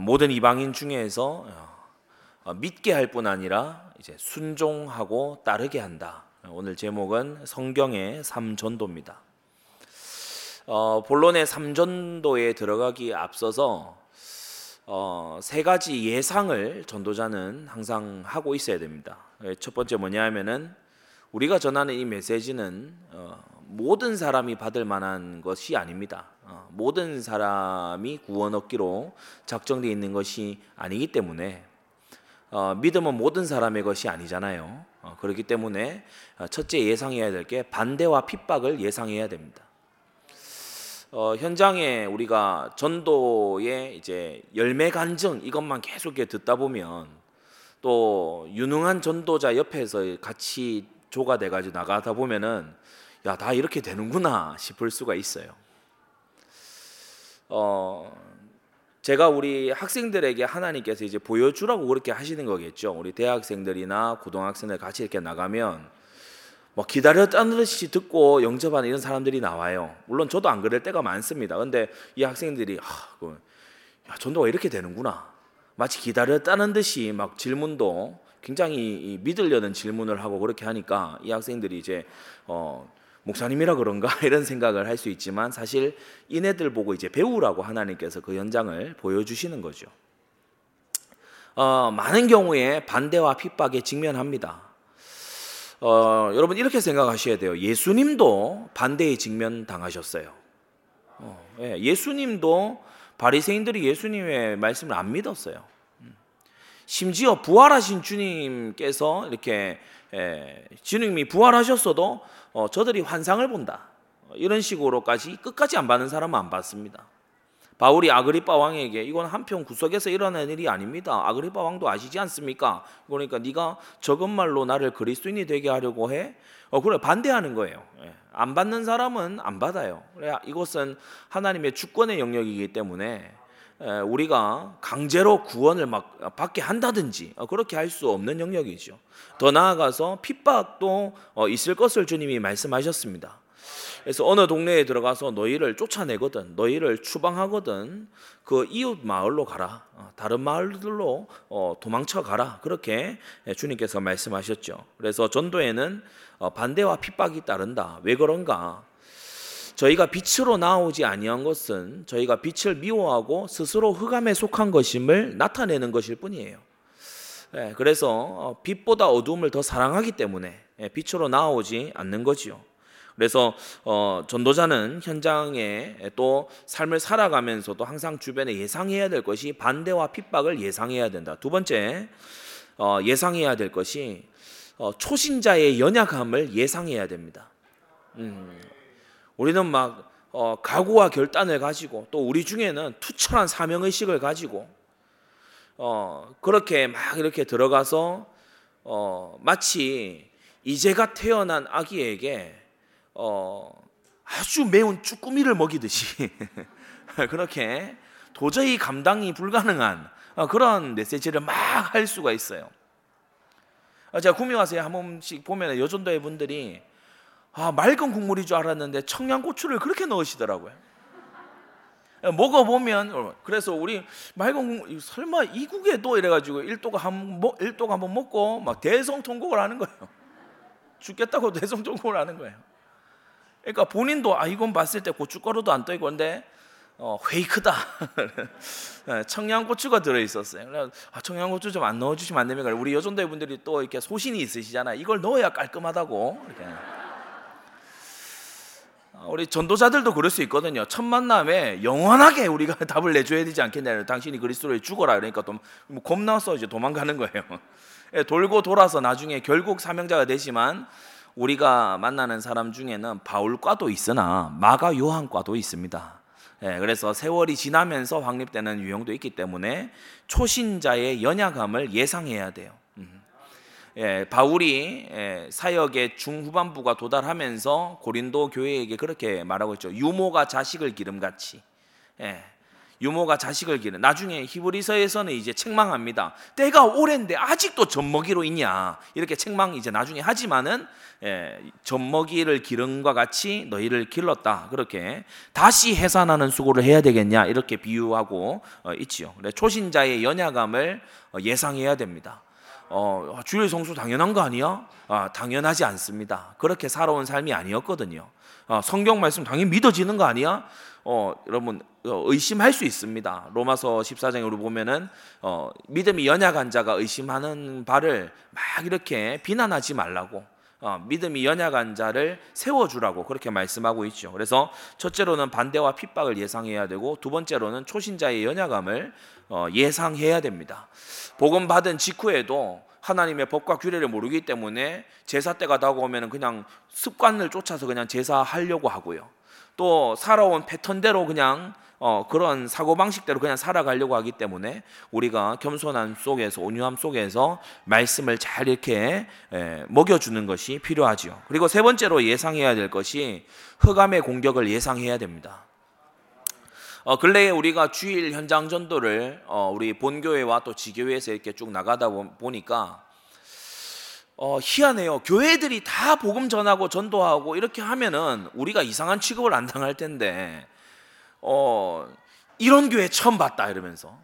모든 이방인 중에서 어, 믿게 할 뿐 아니라 이제 순종하고 따르게 한다. 오늘 제목은 성경의 삼전도입니다. 어, 본론의 삼전도에 들어가기 앞서서 어, 세 가지 예상을 전도자는 항상 하고 있어야 됩니다. 첫 번째 뭐냐 하면은 우리가 전하는 이 메시지는 어, 모든 사람이 받을 만한 것이 아닙니다. 어, 모든 사람이 구원 얻기로 작정되어 있는 것이 아니기 때문에 어, 믿음은 모든 사람의 것이 아니잖아요. 어, 그렇기 때문에 어, 첫째 예상해야 될 게 반대와 핍박을 예상해야 됩니다. 어, 현장에 우리가 전도의 이제 열매 간증 이것만 계속 듣다 보면 또 유능한 전도자 옆에서 같이 조가 돼가지고 나가다 보면은 야, 다 이렇게 되는구나 싶을 수가 있어요. 어, 제가 우리 학생들에게 하나님께서 이제 보여주라고 그렇게 하시는 거겠죠. 우리 대학생들이나 고등학생들 같이 이렇게 나가면 뭐 기다렸다는 듯이 듣고 영접하는 이런 사람들이 나와요. 물론 저도 안 그럴 때가 많습니다. 근데 이 학생들이 아, 그, 야, 전도가 이렇게 되는구나. 마치 기다렸다는 듯이 막 질문도 굉장히 믿으려는 질문을 하고 그렇게 하니까 이 학생들이 이제 어, 목사님이라 그런가 이런 생각을 할 수 있지만 사실 이네들 보고 이제 배우라고 하나님께서 그 현장을 보여주시는 거죠. 어, 많은 경우에 반대와 핍박에 직면합니다. 어, 여러분 이렇게 생각하셔야 돼요. 예수님도 반대에 직면 당하셨어요. 어, 예, 수님도 바리새인들이 예수님의 말씀을 안 믿었어요. 음. 심지어 부활하신 주님께서 이렇게 예, 주님이 부활하셨어도 어, 저들이 환상을 본다. 이런 식으로까지 끝까지 안 받는 사람은 안 받습니다. 바울이 아그리파 왕에게 이건 한편 구석에서 일어난 일이 아닙니다. 아그리파 왕도 아시지 않습니까? 그러니까 네가 적은 말로 나를 그리스도인이 되게 하려고 해? 어 그래 반대하는 거예요. 예. 안 받는 사람은 안 받아요. 그래 이것은 하나님의 주권의 영역이기 때문에 우리가 강제로 구원을 막 받게 한다든지 어, 그렇게 할 수 없는 영역이죠. 더 나아가서 핍박도 어, 있을 것을 주님이 말씀하셨습니다. 그래서 어느 동네에 들어가서 너희를 쫓아내거든, 너희를 추방하거든, 그 이웃 마을로 가라, 어, 다른 마을들로 도망쳐 가라. 그렇게 주님께서 말씀하셨죠. 그래서 전도에는 반대와 핍박이 따른다. 왜 그런가? 저희가 빛으로 나오지 아니한 것은 저희가 빛을 미워하고 스스로 흑암에 속한 것임을 나타내는 것일 뿐이에요. 예, 그래서 어, 빛보다 어두움을 더 사랑하기 때문에 예, 빛으로 나오지 않는 거지요. 그래서 어, 전도자는 현장에 또 삶을 살아가면서도 항상 주변에 예상해야 될 것이 반대와 핍박을 예상해야 된다. 두 번째 어, 예상해야 될 것이 어, 초신자의 연약함을 예상해야 됩니다. 음, 우리는 막 어, 각오와 결단을 가지고 또 우리 중에는 투철한 사명 의식을 가지고 어, 그렇게 막 이렇게 들어가서 어, 마치 이제가 태어난 아기에게 어, 아주 매운 쭈꾸미를 먹이듯이 그렇게 도저히 감당이 불가능한 어, 그런 메시지를 막 할 수가 있어요. 어, 제가 구미 와서 한 번씩 보면 여전도의 분들이 아, 맑은 국물인 줄 알았는데 청양고추를 그렇게 넣으시더라고요. 먹어보면 어, 그래서 우리 맑은 국물 설마 이국에도 이래가지고 일도가 한 일도가 한번 먹고 막 대성통곡을 하는 거예요. 죽겠다고 대성통곡을 하는 거예요. 그러니까 본인도 아 이건 봤을 때 고춧가루도 안 떠있고 근데 어, 페이크다. 네, 청양고추가 들어 있었어요. 아, 청양고추 좀 안 넣어 주시면 안 됩니까? 우리 여전도의 분들이 또 이렇게 소신이 있으시잖아. 이걸 넣어야 깔끔하다고. 이렇게. 우리 전도자들도 그럴 수 있거든요. 첫 만남에 영원하게 우리가 답을 내줘야 되지 않겠냐. 당신이 그리스도로 죽어라. 그러니까 또뭐 겁나서 이제 도망가는 거예요. 예, 돌고 돌아서 나중에 결국 사명자가 되지만 우리가 만나는 사람 중에는 바울과도 있으나 마가 요한과도 있습니다. 예, 그래서 세월이 지나면서 확립되는 유형도 있기 때문에 초신자의 연약함을 예상해야 돼요. 예, 바울이 예, 사역의 중후반부가 도달하면서 고린도 교회에게 그렇게 말하고 있죠. 유모가 자식을 기름같이. 예, 유모가 자식을 기르. 나중에 히브리서에서는 이제 책망합니다. 때가 오랜데 아직도 젖먹이로 있냐 이렇게 책망 이제 나중에 하지만은 예, 젖먹이를 기른과 같이 너희를 길렀다 그렇게 다시 해산하는 수고를 해야 되겠냐 이렇게 비유하고 어, 있지요. 초신자의 연약함을 어, 예상해야 됩니다. 어, 주일 성수 당연한 거 아니야? 아, 당연하지 않습니다. 그렇게 살아온 삶이 아니었거든요. 아, 성경 말씀 당연히 믿어지는 거 아니야? 어, 여러분 어, 의심할 수 있습니다. 로마서 14장으로 보면은 어, 믿음이 연약한 자가 의심하는 바를 막 이렇게 비난하지 말라고 어, 믿음이 연약한 자를 세워주라고 그렇게 말씀하고 있죠. 그래서 첫째로는 반대와 핍박을 예상해야 되고 두 번째로는 초신자의 연약함을 어, 예상해야 됩니다. 복음 받은 직후에도 하나님의 법과 규례를 모르기 때문에 제사 때가 다가오면 그냥 습관을 쫓아서 그냥 제사하려고 하고요. 또 살아온 패턴대로 그냥 어, 그런 사고 방식대로 그냥 살아가려고 하기 때문에 우리가 겸손함 속에서 온유함 속에서 말씀을 잘 이렇게 에, 먹여주는 것이 필요하지요. 그리고 세 번째로 예상해야 될 것이 흑암의 공격을 예상해야 됩니다. 어, 근래에 우리가 주일 현장 전도를 어, 우리 본교회와 또 지교회에서 이렇게 쭉 나가다 보니까 어, 희한해요. 교회들이 다 복음 전하고 전도하고 이렇게 하면은 우리가 이상한 취급을 안 당할 텐데, 어, 이런 교회 처음 봤다 이러면서.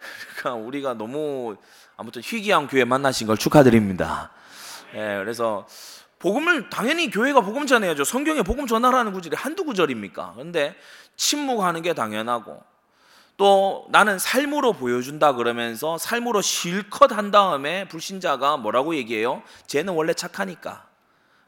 그러니까 우리가 너무 아무튼 희귀한 교회 만나신 걸 축하드립니다. 예, 그래서 복음을 당연히 교회가 복음 전해야죠. 성경에 복음 전하라는 구절이 한두 구절입니까? 근데 침묵하는 게 당연하고 또 나는 삶으로 보여준다 그러면서 삶으로 실컷 한 다음에 불신자가 뭐라고 얘기해요? 쟤는 원래 착하니까.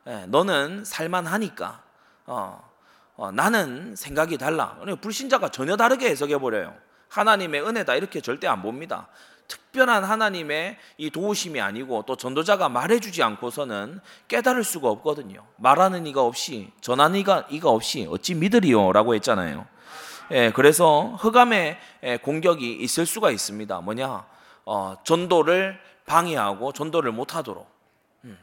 예, 너는 살만하니까. 어, 어, 나는 생각이 달라. 불신자가 전혀 다르게 해석해 버려요. 하나님의 은혜다 이렇게 절대 안 봅니다. 특별한 하나님의 이 도우심이 아니고 또 전도자가 말해주지 않고서는 깨달을 수가 없거든요. 말하는 이가 없이 전하는 이가 이가 없이 어찌 믿으리요 라고 했잖아요. 예, 그래서 흑암의 예, 공격이 있을 수가 있습니다. 뭐냐? 어, 전도를 방해하고 전도를 못하도록. 음.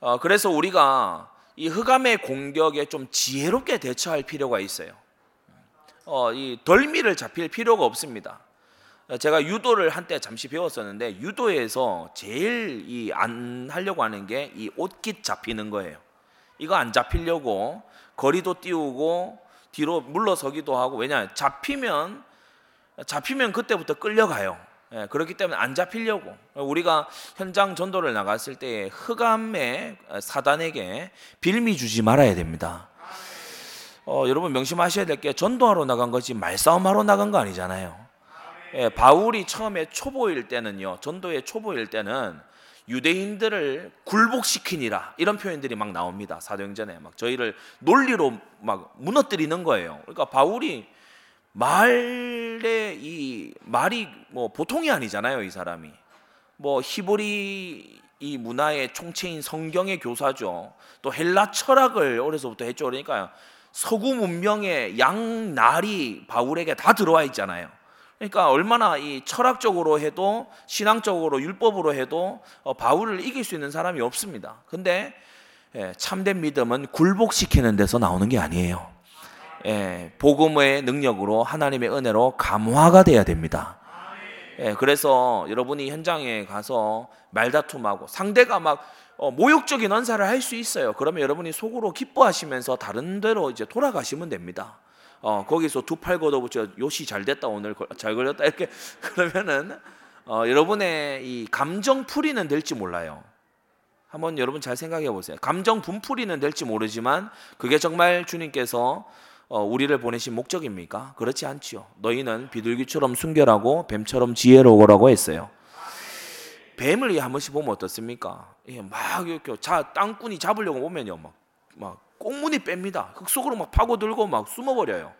어, 그래서 우리가 이 흑암의 공격에 좀 지혜롭게 대처할 필요가 있어요. 어, 이 덜미를 잡힐 필요가 없습니다. 제가 유도를 한때 잠시 배웠었는데 유도에서 제일 이 안 하려고 하는 게 이 옷깃 잡히는 거예요. 이거 안 잡히려고 거리도 띄우고 뒤로 물러서기도 하고 왜냐 잡히면 잡히면 그때부터 끌려가요. 예, 그렇기 때문에 안 잡히려고 우리가 현장 전도를 나갔을 때 흑암의 사단에게 빌미 주지 말아야 됩니다. 어, 여러분 명심하셔야 될 게 전도하러 나간 거지 말싸움하러 나간 거 아니잖아요. 예, 바울이 처음에 초보일 때는요, 전도의 초보일 때는 유대인들을 굴복시키니라 이런 표현들이 막 나옵니다. 사도행전에 막 저희를 논리로 막 무너뜨리는 거예요. 그러니까 바울이 말의 이 말이 뭐 보통이 아니잖아요, 이 사람이. 뭐 히브리 이 문화의 총체인 성경의 교사죠. 또 헬라 철학을 어려서부터 했죠. 그러니까 서구 문명의 양날이 바울에게 다 들어와 있잖아요. 그러니까 얼마나 이 철학적으로 해도 신앙적으로 율법으로 해도 어, 바울을 이길 수 있는 사람이 없습니다. 근데 예, 참된 믿음은 굴복시키는 데서 나오는 게 아니에요. 예, 복음의 능력으로 하나님의 은혜로 감화가 돼야 됩니다. 예, 그래서 여러분이 현장에 가서 말다툼하고 상대가 막 어, 모욕적인 언사를 할 수 있어요. 그러면 여러분이 속으로 기뻐하시면서 다른 데로 이제 돌아가시면 됩니다. 어, 거기서 두 팔 걷어붙여 요시 잘 됐다 오늘 잘 걸렸다 이렇게 그러면은 어, 여러분의 이 감정 풀이는 될지 몰라요. 한번 여러분 잘 생각해 보세요. 감정 분풀이는 될지 모르지만 그게 정말 주님께서 어, 우리를 보내신 목적입니까? 그렇지 않지요. 너희는 비둘기처럼 순결하고 뱀처럼 지혜로우라고 했어요. 뱀을 한 번씩 보면 어떻습니까? 예, 막 이렇게 자 땅꾼이 잡으려고 보면요, 막, 막 꽁무니 뺍니다. 흙 속으로 막 파고들고 막 숨어버려요.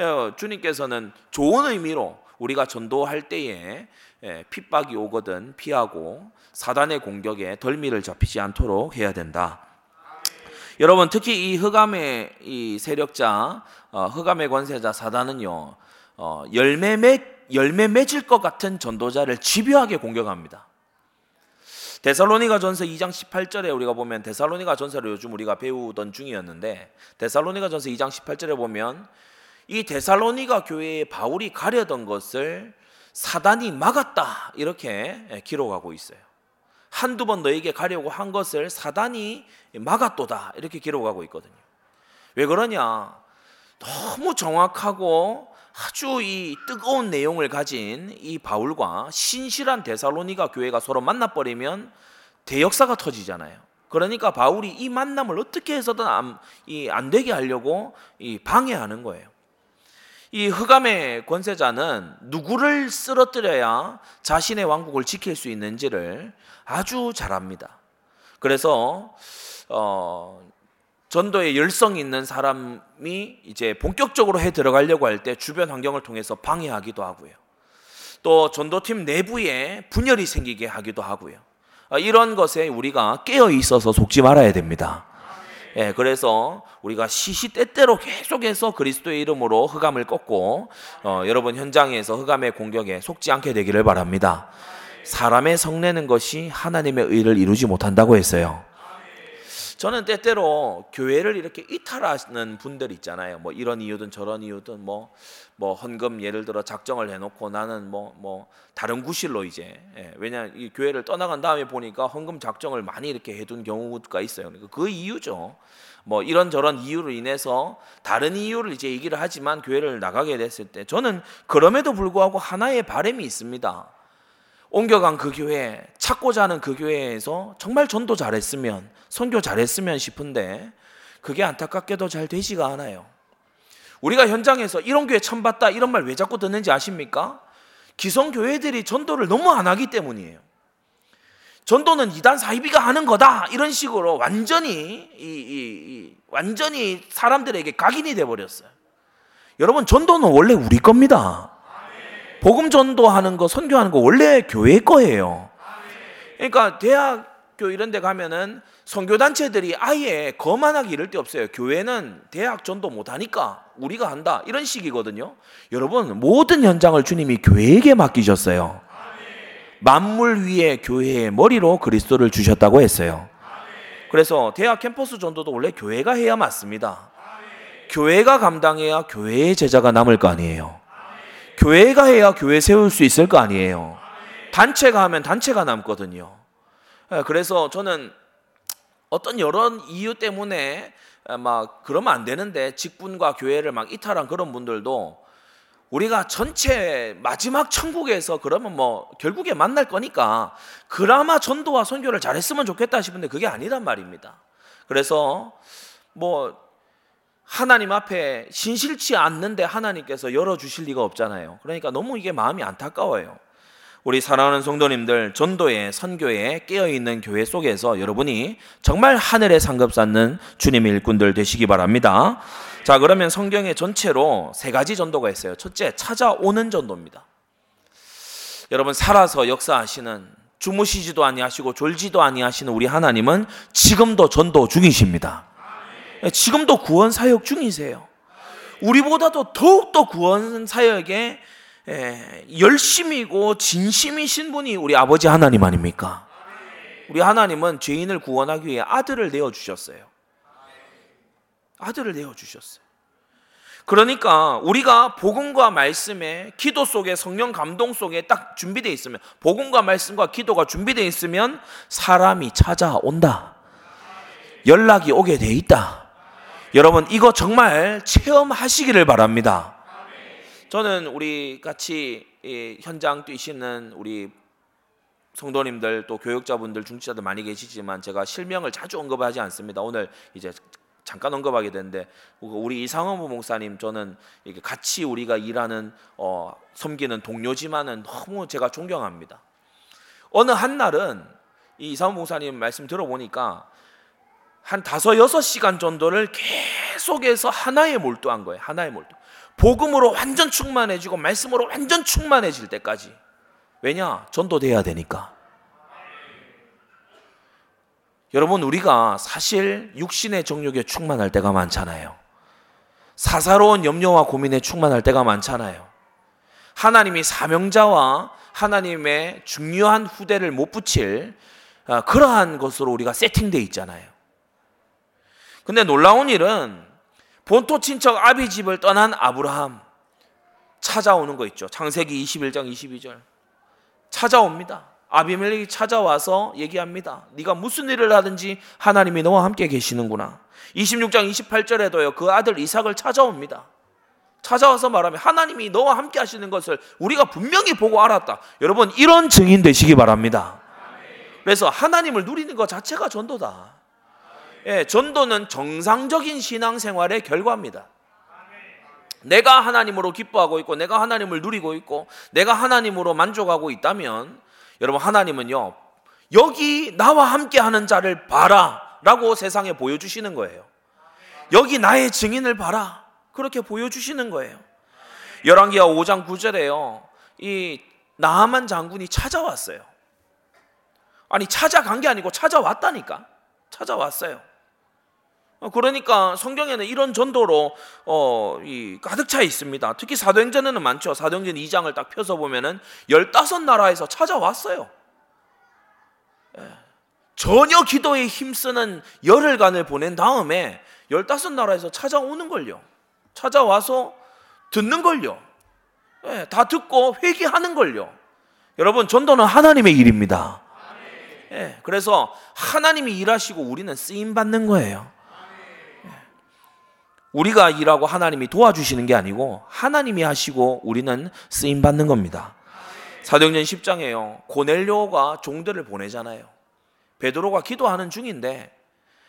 예, 주님께서는 좋은 의미로 우리가 전도할 때에 예, 핍박이 오거든 피하고 사단의 공격에 덜미를 잡히지 않도록 해야 된다. 여러분 특히 이 흑암의 이 세력자, 어, 흑암의 권세자 사단은요 어, 열매 맺 열매 맺을 것 같은 전도자를 집요하게 공격합니다. 데살로니가 전서 2장 18절에 우리가 보면 데살로니가 전서를 요즘 우리가 배우던 중이었는데 데살로니가 전서 2장 18절에 보면 이 데살로니가 교회에 바울이 가려던 것을 사단이 막았다 이렇게 기록하고 있어요. 한두 번 너에게 가려고 한 것을 사단이 막았도다 이렇게 기록하고 있거든요. 왜 그러냐? 너무 정확하고 아주 이 뜨거운 내용을 가진 이 바울과 신실한 데살로니가 교회가 서로 만나버리면 대역사가 터지잖아요. 그러니까 바울이 이 만남을 어떻게 해서든 안, 이, 안 되게 하려고 이 방해하는 거예요. 이 흑암의 권세자는 누구를 쓰러뜨려야 자신의 왕국을 지킬 수 있는지를 아주 잘합니다. 그래서 어, 전도에 열성 있는 사람이 이제 본격적으로 해 들어가려고 할 때 주변 환경을 통해서 방해하기도 하고요. 또 전도팀 내부에 분열이 생기게 하기도 하고요. 어, 이런 것에 우리가 깨어 있어서 속지 말아야 됩니다. 예, 그래서 우리가 시시때때로 계속해서 그리스도의 이름으로 흑암을 꺾고 어, 여러분 현장에서 흑암의 공격에 속지 않게 되기를 바랍니다. 사람의 성내는 것이 하나님의 의를 이루지 못한다고 했어요. 저는 때때로 교회를 이렇게 이탈하는 분들 있잖아요. 뭐 이런 이유든 저런 이유든 뭐뭐 뭐 헌금 예를 들어 작정을 해놓고 나는 뭐뭐 뭐 다른 구실로 이제 예, 왜냐 이 교회를 떠나간 다음에 보니까 헌금 작정을 많이 이렇게 해둔 경우가 있어요. 그러니까 그 이유죠. 뭐 이런 저런 이유로 인해서 다른 이유를 이제 얘기를 하지만 교회를 나가게 됐을 때 저는 그럼에도 불구하고 하나의 바램이 있습니다. 옮겨간 그 교회, 찾고자 하는 그 교회에서 정말 전도 잘했으면, 선교 잘했으면 싶은데, 그게 안타깝게도 잘 되지가 않아요. 우리가 현장에서 이런 교회 처음 봤다, 이런 말 왜 자꾸 듣는지 아십니까? 기성 교회들이 전도를 너무 안 하기 때문이에요. 전도는 이단 사이비가 하는 거다 이런 식으로 완전히 이, 이, 이, 완전히 사람들에게 각인이 돼 버렸어요. 여러분 전도는 원래 우리 겁니다. 복음 전도하는 거, 선교하는 거 원래 교회 거예요. 그러니까 대학교 이런 데 가면은 선교 단체들이 아예 거만하기 이럴 데 없어요. 교회는 대학 전도 못 하니까 우리가 한다. 이런 식이거든요. 여러분, 모든 현장을 주님이 교회에게 맡기셨어요. 만물 위에 교회의 머리로 그리스도를 주셨다고 했어요. 그래서 대학 캠퍼스 전도도 원래 교회가 해야 맞습니다. 교회가 감당해야 교회의 제자가 남을 거 아니에요. 교회가 해야 교회 세울 수 있을 거 아니에요. 단체가 하면 단체가 남거든요. 예, 그래서 저는 어떤 여러 이유 때문에 막 그러면 안 되는데 직분과 교회를 막 이탈한 그런 분들도 우리가 전체 마지막 천국에서 그러면 뭐 결국에 만날 거니까 그나마 전도와 선교를 잘했으면 좋겠다 싶은데 그게 아니란 말입니다. 그래서 뭐 하나님 앞에 신실치 않는데 하나님께서 열어주실 리가 없잖아요. 그러니까 너무 이게 마음이 안타까워요. 우리 사랑하는 성도님들, 전도에, 선교에 깨어있는 교회 속에서 여러분이 정말 하늘의 상급 쌓는 주님의 일꾼들 되시기 바랍니다. 자, 그러면 성경에 전체로 세 가지 전도가 있어요. 첫째, 찾아오는 전도입니다. 여러분, 살아서 역사하시는, 주무시지도 아니하시고 졸지도 아니하시는 우리 하나님은 지금도 전도 중이십니다. 예, 지금도 구원 사역 중이세요. 우리보다도 더욱더 구원 사역에 예, 열심이고 진심이신 분이 우리 아버지 하나님 아닙니까? 우리 하나님은 죄인을 구원하기 위해 아들을 내어 주셨어요. 아들을 내어 주셨어요. 그러니까 우리가 복음과 말씀에 기도 속에 성령 감동 속에 딱 준비되어 있으면 복음과 말씀과 기도가 준비되어 있으면 사람이 찾아온다. 연락이 오게 돼 있다. 여러분 이거 정말 체험하시기를 바랍니다. 저는 우리 같이 현장 뛰시는 우리 성도님들 또 교육자분들 중지자들 많이 계시지만 제가 실명을 자주 언급하지 않습니다. 오늘 이제 잠깐 언급하게 되는데 우리 이상원 목사님 저는 이게 같이 우리가 일하는 어, 섬기는 동료지만은 너무 제가 존경합니다. 어느 한 날은 이 이상원 목사님 말씀 들어보니까 한 다섯 여섯 시간 정도를 계속해서 하나에 몰두한 거예요. 하나에 몰두. 복음으로 완전 충만해지고 말씀으로 완전 충만해질 때까지. 왜냐? 전도돼야 되니까. 여러분 우리가 사실 육신의 정욕에 충만할 때가 많잖아요. 사사로운 염려와 고민에 충만할 때가 많잖아요. 하나님이 사명자와 하나님의 중요한 후대를 못 붙일 아, 그러한 것으로 우리가 세팅돼 있잖아요. 근데 놀라운 일은 본토 친척 아비 집을 떠난 아브라함 찾아오는 거 있죠. 창세기 21장 22절. 찾아옵니다. 아비멜렉이 찾아와서 얘기합니다. 네가 무슨 일을 하든지 하나님이 너와 함께 계시는구나. 26장 28절에도요. 그 아들 이삭을 찾아옵니다. 찾아와서 말하면 하나님이 너와 함께 하시는 것을 우리가 분명히 보고 알았다. 여러분 이런 증인 되시기 바랍니다. 그래서 하나님을 누리는 것 자체가 전도다. 예, 전도는 정상적인 신앙생활의 결과입니다. 내가 하나님으로 기뻐하고 있고 내가 하나님을 누리고 있고 내가 하나님으로 만족하고 있다면 여러분 하나님은요 여기 나와 함께 하는 자를 봐라라고 세상에 보여주시는 거예요. 여기 나의 증인을 봐라 그렇게 보여주시는 거예요. 열왕기하 5장 9절에요 이 나하만 장군이 찾아왔어요. 아니 찾아간 게 아니고 찾아왔다니까 찾아왔어요. 어, 그러니까 성경에는 이런 전도로 어, 이 가득 차 있습니다. 특히 사도행전에는 많죠. 사도행전 2장을 딱 펴서 보면은 15나라에서 찾아왔어요. 예. 전혀 기도에 힘쓰는 열흘간을 보낸 다음에 15나라에서 찾아오는 걸요. 찾아와서 듣는 걸요. 예, 다 듣고 회개하는 걸요. 여러분, 전도는 하나님의 일입니다. 예, 그래서 하나님이 일하시고 우리는 쓰임 받는 거예요. 우리가 일하고 하나님이 도와주시는 게 아니고 하나님이 하시고 우리는 쓰임 받는 겁니다. 사도행전 10장에요. 고넬료가 종들을 보내잖아요. 베드로가 기도하는 중인데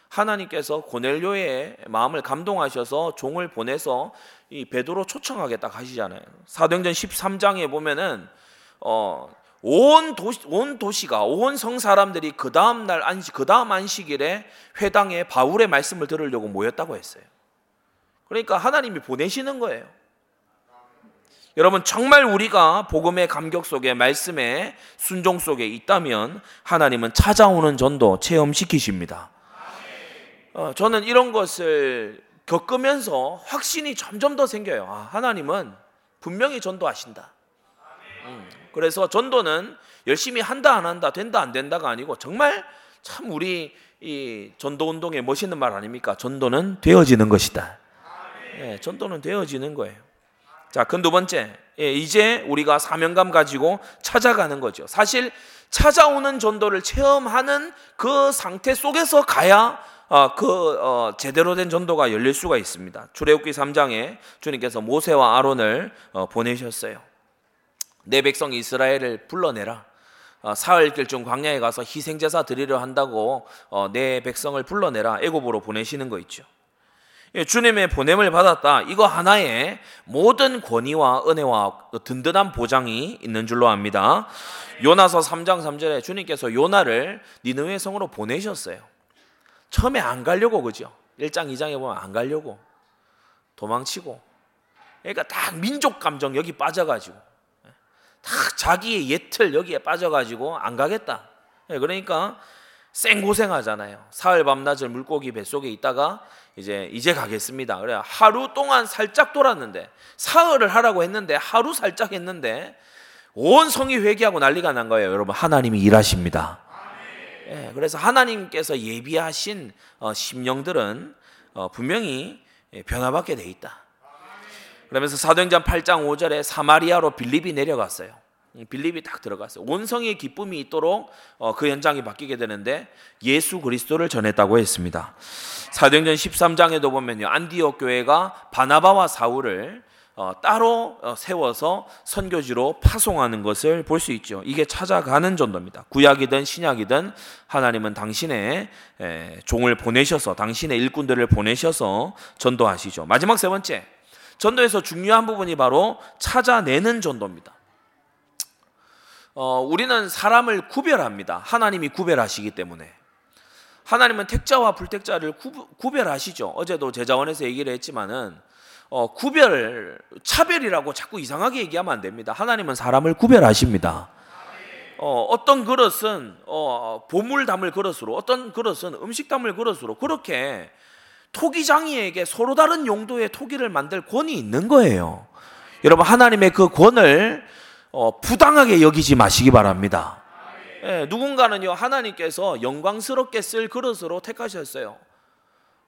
하나님께서 고넬료의 마음을 감동하셔서 종을 보내서 이 베드로 초청하게 딱 하시잖아요. 사도행전 13장에 보면은 어, 온 도시 온 도시가 온 성 사람들이 그 다음 날 안식 그 다음 안식일에 회당에 바울의 말씀을 들으려고 모였다고 했어요. 그러니까 하나님이 보내시는 거예요. 여러분 정말 우리가 복음의 감격 속에 말씀의 순종 속에 있다면 하나님은 찾아오는 전도 체험시키십니다. 어, 저는 이런 것을 겪으면서 확신이 점점 더 생겨요. 아, 하나님은 분명히 전도하신다. 음, 그래서 전도는 열심히 한다 안 한다 된다 안 된다가 아니고 정말 참 우리 이 전도 운동의 멋있는 말 아닙니까? 전도는 되어지는 것이다. 예, 전도는 되어지는 거예요. 자, 그 두 번째, 예, 이제 우리가 사명감 가지고 찾아가는 거죠. 사실 찾아오는 전도를 체험하는 그 상태 속에서 가야 어, 그 어, 제대로 된 전도가 열릴 수가 있습니다. 출애굽기 3장에 주님께서 모세와 아론을 어, 보내셨어요. 내 백성 이스라엘을 불러내라. 어, 사흘길 중 광야에 가서 희생 제사 드리려 한다고 어, 내 백성을 불러내라. 애굽으로 보내시는 거 있죠. 예, 주님의 보냄을 받았다. 이거 하나에 모든 권위와 은혜와 든든한 보장이 있는 줄로 압니다. 요나서 3장 3절에 주님께서 요나를 니느웨 성으로 보내셨어요. 처음에 안 가려고 그죠? 1장 2장에 보면 안 가려고 도망치고 그러니까 딱 민족 감정 여기 빠져가지고 딱 자기의 예틀 여기에 빠져가지고 안 가겠다. 예, 그러니까 생고생하잖아요. 사흘 밤낮을 물고기 뱃속에 있다가 이제 이제 가겠습니다. 그래 하루 동안 살짝 돌았는데 사흘을 하라고 했는데 하루 살짝 했는데 온 성이 회개하고 난리가 난 거예요. 여러분 하나님이 일하십니다. 예, 그래서 하나님께서 예비하신 어, 심령들은 어, 분명히 예, 변화받게 돼 있다. 그러면서 사도행전 8장 5절에 사마리아로 빌립이 내려갔어요. 빌립이 딱 들어갔어요. 온 성의 기쁨이 있도록 어, 그 현장이 바뀌게 되는데 예수 그리스도를 전했다고 했습니다. 사도행전 13장에도 보면요. 안디옥 교회가 바나바와 사울을 어, 따로 어, 세워서 선교지로 파송하는 것을 볼 수 있죠. 이게 찾아가는 전도입니다. 구약이든 신약이든 하나님은 당신의 종을 보내셔서 당신의 일꾼들을 보내셔서 전도하시죠. 마지막 세 번째 전도에서 중요한 부분이 바로 찾아내는 전도입니다. 어, 우리는 사람을 구별합니다. 하나님이 구별하시기 때문에. 하나님은 택자와 불택자를 구, 별하시죠 어제도 제자원에서 얘기를 했지만은 어, 구별, 차별이라고 자꾸 이상하게 얘기하면 안 됩니다. 하나님은 사람을 구별하십니다. 어, 어떤 그릇은 어, 보물 담을 그릇으로, 어떤 그릇은 음식 담을 그릇으로 그렇게 토기장이에게 서로 다른 용도의 토기를 만들 권이 있는 거예요. 여러분 하나님의 그 권을 어, 부당하게 여기지 마시기 바랍니다. 예, 누군가는요 하나님께서 영광스럽게 쓸 그릇으로 택하셨어요.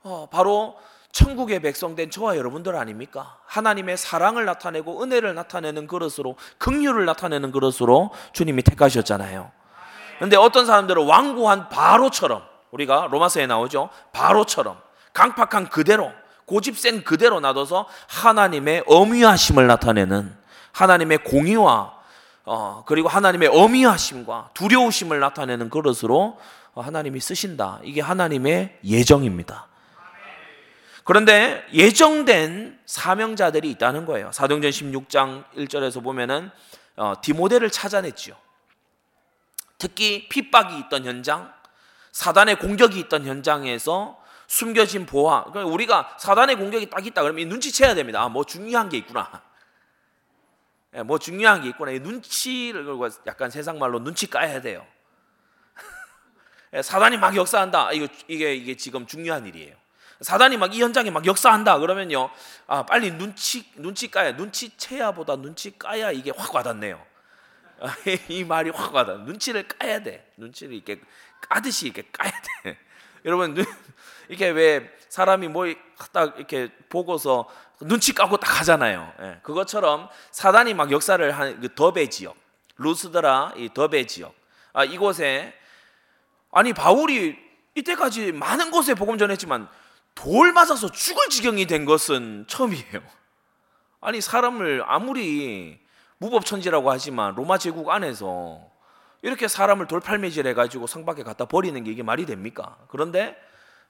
어, 바로 천국의 백성된 저와 여러분들 아닙니까? 하나님의 사랑을 나타내고 은혜를 나타내는 그릇으로 긍휼을 나타내는 그릇으로 주님이 택하셨잖아요. 근데 어떤 사람들은 완고한 바로처럼 우리가 로마서에 나오죠. 바로처럼 강팍한 그대로 고집센 그대로 놔둬서 하나님의 엄위하심을 나타내는 하나님의 공의와 어, 그리고 하나님의 엄위하심과 두려우심을 나타내는 그릇으로 하나님이 쓰신다. 이게 하나님의 예정입니다. 그런데 예정된 사명자들이 있다는 거예요. 사도행전 16장 1절에서 보면은 어, 디모데를 찾아냈지요. 특히 핍박이 있던 현장, 사단의 공격이 있던 현장에서 숨겨진 보화. 그러니까 우리가 사단의 공격이 딱 있다 그러면 눈치채야 됩니다. 아, 뭐 중요한 게 있구나. 예, 뭐 중요한 게 있구나. 눈치를 약간 세상 말로 눈치 까야 돼요. 예, 사단이 막 역사한다. 이거 이게 이게 지금 중요한 일이에요. 사단이 막 이 현장에 막 역사한다 그러면요. 아, 빨리 눈치 눈치 까야 눈치 채야보다 눈치 까야 이게 확 와닿네요. 이 말이 확 와닿아. 눈치를 까야 돼. 눈치를 이렇게 까듯이 이렇게 까야 돼. 여러분 이게 왜 사람이 뭐 딱 이렇게 보고서 눈치 까고 딱 하잖아요. 예, 그것처럼 사단이 막 역사를 한 그 더베 지역, 루스드라 이 더베 지역, 아, 이곳에 아니 바울이 이때까지 많은 곳에 복음 전했지만 돌 맞아서 죽을 지경이 된 것은 처음이에요. 아니 사람을 아무리 무법천지라고 하지만 로마 제국 안에서 이렇게 사람을 돌팔매질 해 가지고 성 밖에 갖다 버리는 게 이게 말이 됩니까? 그런데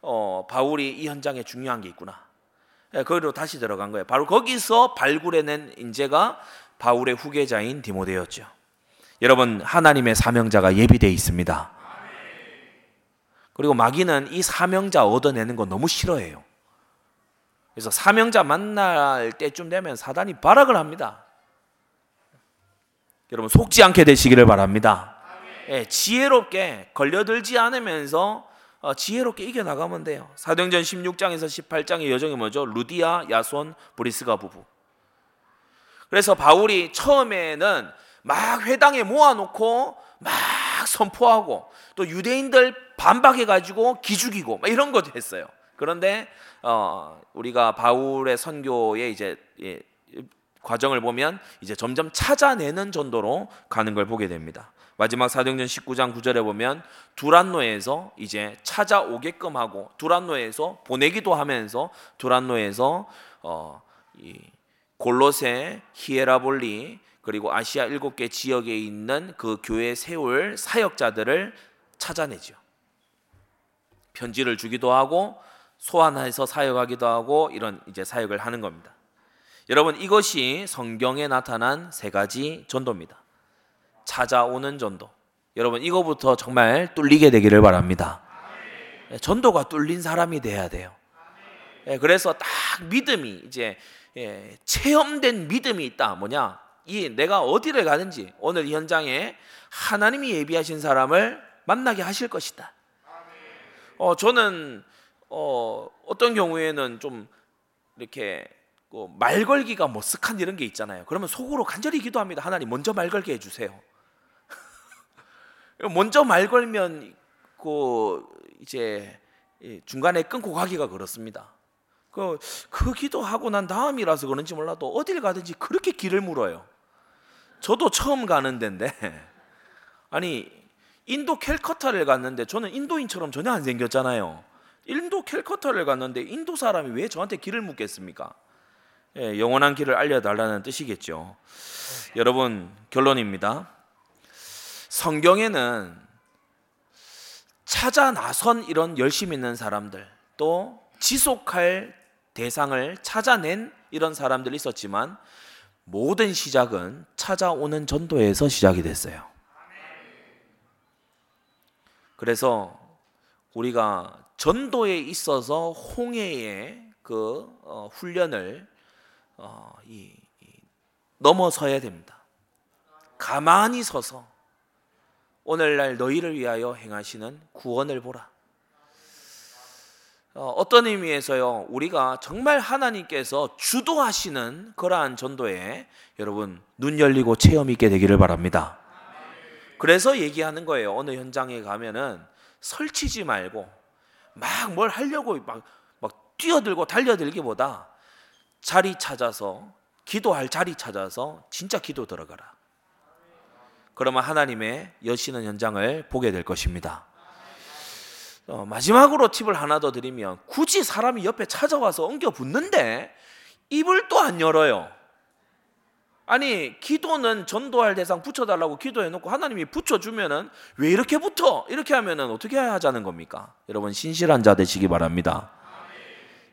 어, 바울이 이 현장에 중요한 게 있구나. 예, 거기로 다시 들어간 거예요. 바로 거기서 발굴해낸 인재가 바울의 후계자인 디모데였죠. 여러분 하나님의 사명자가 예비되어 있습니다. 그리고 마귀는 이 사명자 얻어내는 거 너무 싫어해요. 그래서 사명자 만날 때쯤 되면 사단이 발악을 합니다. 여러분 속지 않게 되시기를 바랍니다. 예, 지혜롭게 걸려들지 않으면서 어, 지혜롭게 이겨 나가면 돼요. 사도행전 16장에서 18장의 여정이 뭐죠? 루디아, 야손, 브리스가 부부. 그래서 바울이 처음에는 막 회당에 모아놓고 막 선포하고 또 유대인들 반박해 가지고 기죽이고 이런 것도 했어요. 그런데 어, 우리가 바울의 선교의 이제 예, 과정을 보면 이제 점점 찾아내는 전도로 가는 걸 보게 됩니다. 마지막 사도행전 19장 9절에 보면 두란노에서 이제 찾아오게끔 하고 두란노에서 보내기도 하면서 두란노에서 어, 이 골로새, 히에라볼리 그리고 아시아 일곱 개 지역에 있는 그 교회 세울 사역자들을 찾아내죠. 편지를 주기도 하고 소환해서 사역하기도 하고 이런 이제 사역을 하는 겁니다. 여러분 이것이 성경에 나타난 세 가지 전도입니다. 찾아오는 전도. 여러분 이거부터 정말 뚫리게 되기를 바랍니다. 예, 전도가 뚫린 사람이 돼야 돼요. 예, 그래서 딱 믿음이 이제 예, 체험된 믿음이 있다. 뭐냐? 이 내가 어디를 가든지 오늘 이 현장에 하나님이 예비하신 사람을 만나게 하실 것이다. 어 저는 어 어떤 경우에는 좀 이렇게 그말 걸기가 머쓱한 이런 게 있잖아요. 그러면 속으로 간절히 기도합니다. 하나님 먼저 말 걸게 해주세요. 먼저 말 걸면 그 이제 중간에 끊고 가기가 그렇습니다. 그, 그 기도하고 난 다음이라서 그런지 몰라도 어딜 가든지 그렇게 길을 물어요. 저도 처음 가는 데인데 아니 인도 캘커타를 갔는데 저는 인도인처럼 전혀 안 생겼잖아요. 인도 캘커타를 갔는데 인도 사람이 왜 저한테 길을 묻겠습니까? 예, 영원한 길을 알려달라는 뜻이겠죠. 여러분 결론입니다. 성경에는 찾아 나선 이런 열심 있는 사람들 또 지속할 대상을 찾아낸 이런 사람들이 있었지만 모든 시작은 찾아오는 전도에서 시작이 됐어요. 그래서 우리가 전도에 있어서 홍해의 그 어, 훈련을 어, 이, 이, 넘어서야 됩니다. 가만히 서서 오늘날 너희를 위하여 행하시는 구원을 보라. 어, 어떤 의미에서요, 우리가 정말 하나님께서 주도하시는 그러한 전도에 여러분 눈 열리고 체험 있게 되기를 바랍니다. 그래서 얘기하는 거예요. 어느 현장에 가면은 설치지 말고 막 뭘 하려고 막, 막 뛰어들고 달려들기보다 자리 찾아서 기도할 자리 찾아서 진짜 기도 들어가라. 그러면 하나님의 여시는 현장을 보게 될 것입니다. 어, 마지막으로 팁을 하나 더 드리면 굳이 사람이 옆에 찾아와서 엉겨 붙는데 입을 또 안 열어요. 아니 기도는 전도할 대상 붙여달라고 기도해놓고 하나님이 붙여주면은 왜 이렇게 붙어? 이렇게 하면은 어떻게 하자는 겁니까? 여러분 신실한 자 되시기 바랍니다.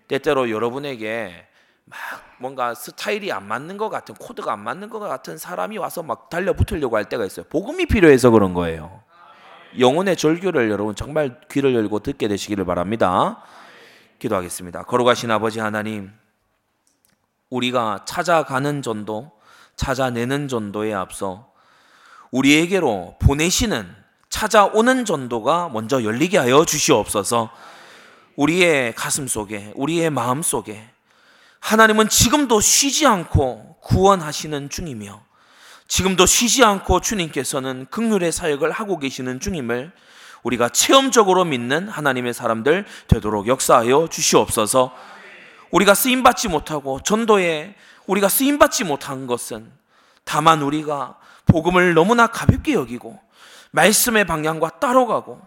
때때로 여러분에게 막 뭔가 스타일이 안 맞는 것 같은 코드가 안 맞는 것 같은 사람이 와서 막 달려붙으려고 할 때가 있어요. 복음이 필요해서 그런 거예요. 영혼의 절규를 여러분 정말 귀를 열고 듣게 되시기를 바랍니다. 기도하겠습니다. 걸어가신 아버지 하나님, 우리가 찾아가는 전도, 찾아내는 전도에 앞서 우리에게로 보내시는 찾아오는 전도가 먼저 열리게 하여 주시옵소서. 우리의 가슴 속에, 우리의 마음 속에 하나님은 지금도 쉬지 않고 구원하시는 중이며 지금도 쉬지 않고 주님께서는 극률의 사역을 하고 계시는 중임을 우리가 체험적으로 믿는 하나님의 사람들 되도록 역사하여 주시옵소서. 우리가 쓰임 받지 못하고 전도에 우리가 쓰임 받지 못한 것은 다만 우리가 복음을 너무나 가볍게 여기고 말씀의 방향과 따라가고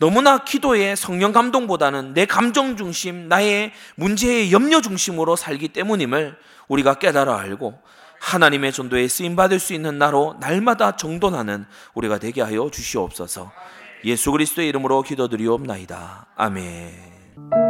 너무나 기도의 성령 감동보다는 내 감정 중심, 나의 문제의 염려 중심으로 살기 때문임을 우리가 깨달아 알고 하나님의 전도에 쓰임 받을 수 있는 나로 날마다 정돈하는 우리가 되게 하여 주시옵소서. 예수 그리스도의 이름으로 기도드리옵나이다. 아멘.